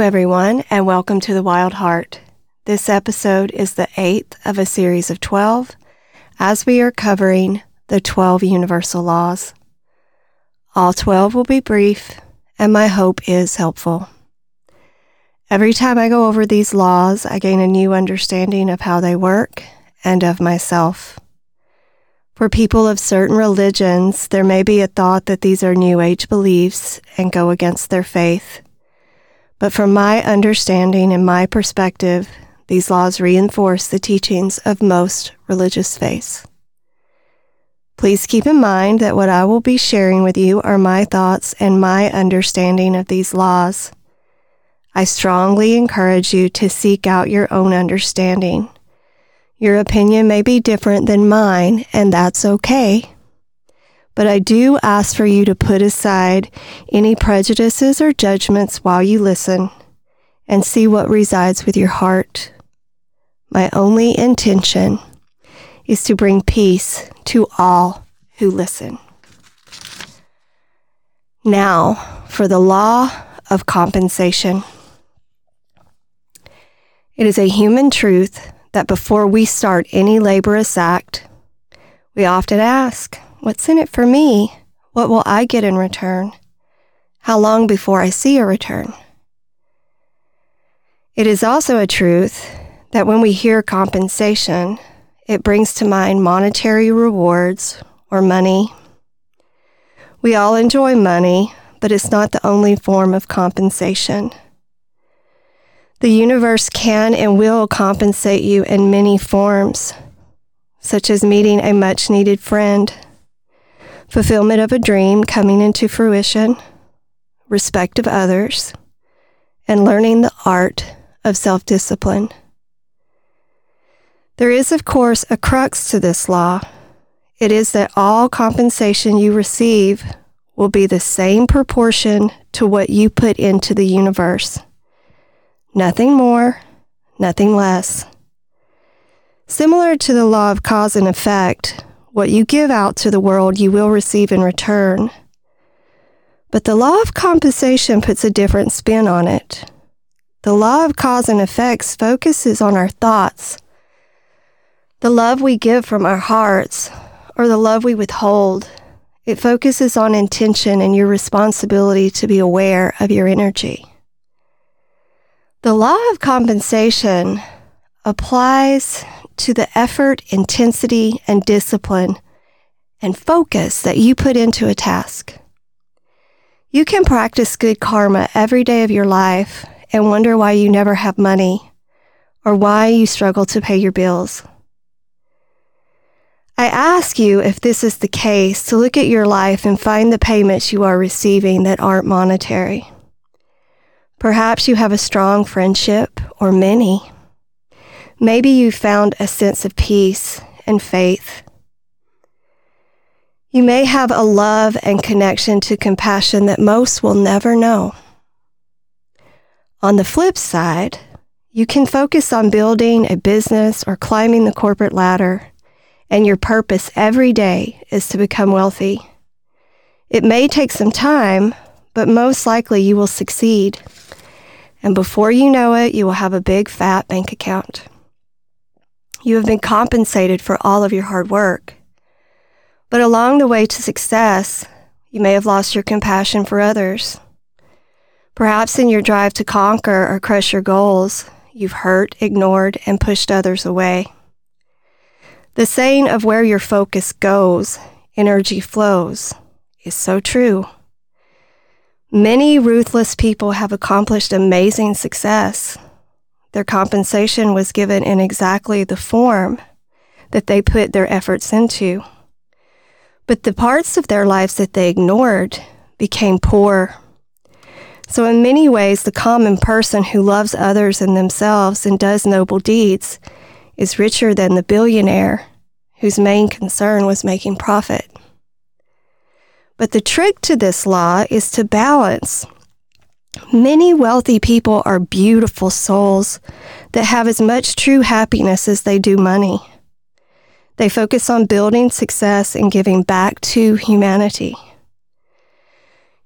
everyone, and welcome to The Wild Heart. This episode is the eighth of a series of 12 as we are covering the 12 universal laws. All 12 will be brief, and my hope is helpful. Every time I go over these laws, I gain a new understanding of how they work and of myself. For people of certain religions, there may be a thought that these are New Age beliefs and go against their faith. But from my understanding and my perspective, these laws reinforce the teachings of most religious faiths. Please keep in mind that what I will be sharing with you are my thoughts and my understanding of these laws. I strongly encourage you to seek out your own understanding. Your opinion may be different than mine, and that's okay. But I do ask for you to put aside any prejudices or judgments while you listen and see what resides with your heart. My only intention is to bring peace to all who listen. Now, for the law of compensation. It is a human truth that before we start any laborious act, we often ask, What's in it for me? What will I get in return? How long before I see a return? It is also a truth that when we hear compensation, it brings to mind monetary rewards or money. We all enjoy money, but it's not the only form of compensation. The universe can and will compensate you in many forms, such as meeting a much needed friend, fulfillment of a dream coming into fruition, respect of others, and learning the art of self discipline. There is, of course, a crux to this law. It is that all compensation you receive will be the same proportion to what you put into the universe. Nothing more, nothing less. Similar to the law of cause and effect, what you give out to the world you will receive in return. But the law of compensation puts a different spin on it. The law of cause and effects focuses on our thoughts, the love we give from our hearts, or the love we withhold. It focuses on intention and your responsibility to be aware of your energy. The law of compensation applies to the effort, intensity, and discipline and focus that you put into a task. You can practice good karma every day of your life and wonder why you never have money or why you struggle to pay your bills. I ask you, if this is the case, to look at your life and find the payments you are receiving that aren't monetary. Perhaps you have a strong friendship or many. Maybe you found a sense of peace and faith. You may have a love and connection to compassion that most will never know. On the flip side, you can focus on building a business or climbing the corporate ladder, and your purpose every day is to become wealthy. It may take some time, but most likely you will succeed. And before you know it, you will have a big fat bank account. You have been compensated for all of your hard work. But along the way to success, you may have lost your compassion for others. Perhaps in your drive to conquer or crush your goals, you've hurt, ignored, and pushed others away. The saying of where your focus goes, energy flows is so true. Many ruthless people have accomplished amazing success. Their compensation was given in exactly the form that they put their efforts into. But the parts of their lives that they ignored became poor. So, in many ways, the common person who loves others and themselves and does noble deeds is richer than the billionaire whose main concern was making profit. But the trick to this law is to balance. Many wealthy people are beautiful souls that have as much true happiness as they do money. They focus on building success and giving back to humanity.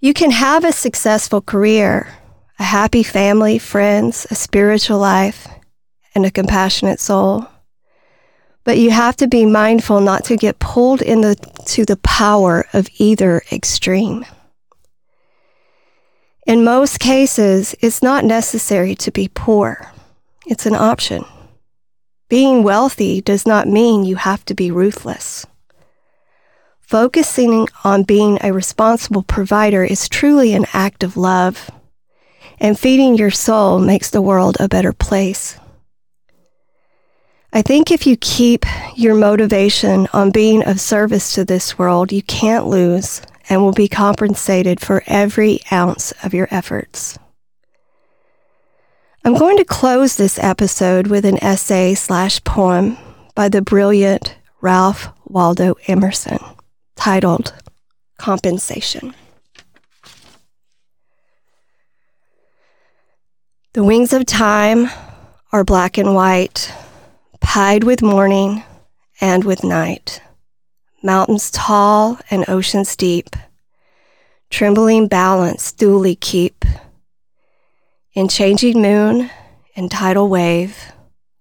You can have a successful career, a happy family, friends, a spiritual life, and a compassionate soul. But you have to be mindful not to get pulled into the power of either extreme. In most cases, it's not necessary to be poor. It's an option. Being wealthy does not mean you have to be ruthless. Focusing on being a responsible provider is truly an act of love, and feeding your soul makes the world a better place. I think if you keep your motivation on being of service to this world, you can't lose and will be compensated for every ounce of your efforts. I'm going to close this episode with an essay slash poem by the brilliant Ralph Waldo Emerson titled Compensation. The wings of time are black and white pied with morning and with night, mountains tall and oceans deep, trembling balance duly keep. In changing moon and tidal wave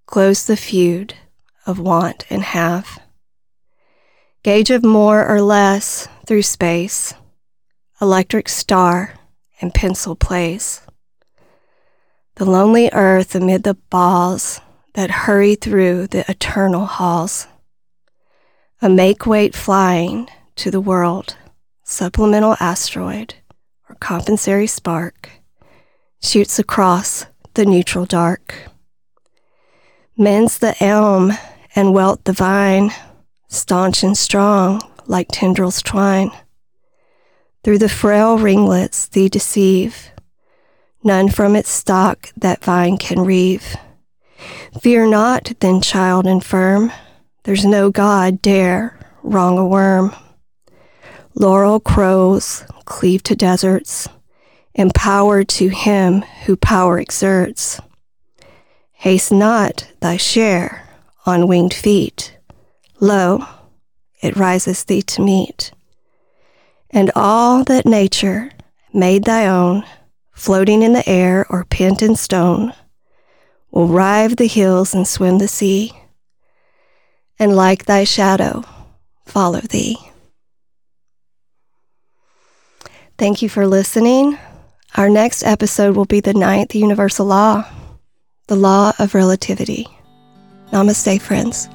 glows the feud of want and have. Gauge of more or less through space, electric star and pencil plays. The lonely earth amid the balls that hurry through the eternal halls. A make weight flying to the world, supplemental asteroid or compensatory spark shoots across the neutral dark. Mends the elm and welt the vine, staunch and strong like tendrils twine. Through the frail ringlets thee deceive, none from its stock that vine can reave. Fear not, then, child infirm, there's no God dare wrong a worm. Laurel crows cleave to deserts, empowered to him who power exerts. Haste not thy share on winged feet. Lo, it rises thee to meet. And all that nature made thy own, floating in the air or pent in stone, will rive the hills and swim the sea, and like thy shadow, follow thee. Thank you for listening. Our next episode will be the ninth universal law, the law of relativity. Namaste, friends.